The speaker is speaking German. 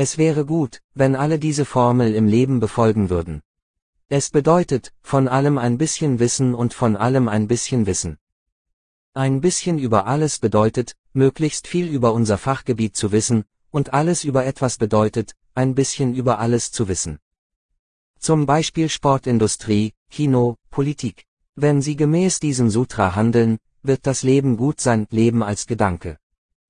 Es wäre gut, wenn alle diese Formel im Leben befolgen würden. Es bedeutet, von allem ein bisschen Wissen und von allem ein bisschen Wissen. Ein bisschen über alles bedeutet, möglichst viel über unser Fachgebiet zu wissen, und alles über etwas bedeutet, ein bisschen über alles zu wissen. Zum Beispiel Sportindustrie, Kino, Politik. Wenn Sie gemäß diesem Sutra handeln, wird das Leben gut sein, Leben als Gedanke.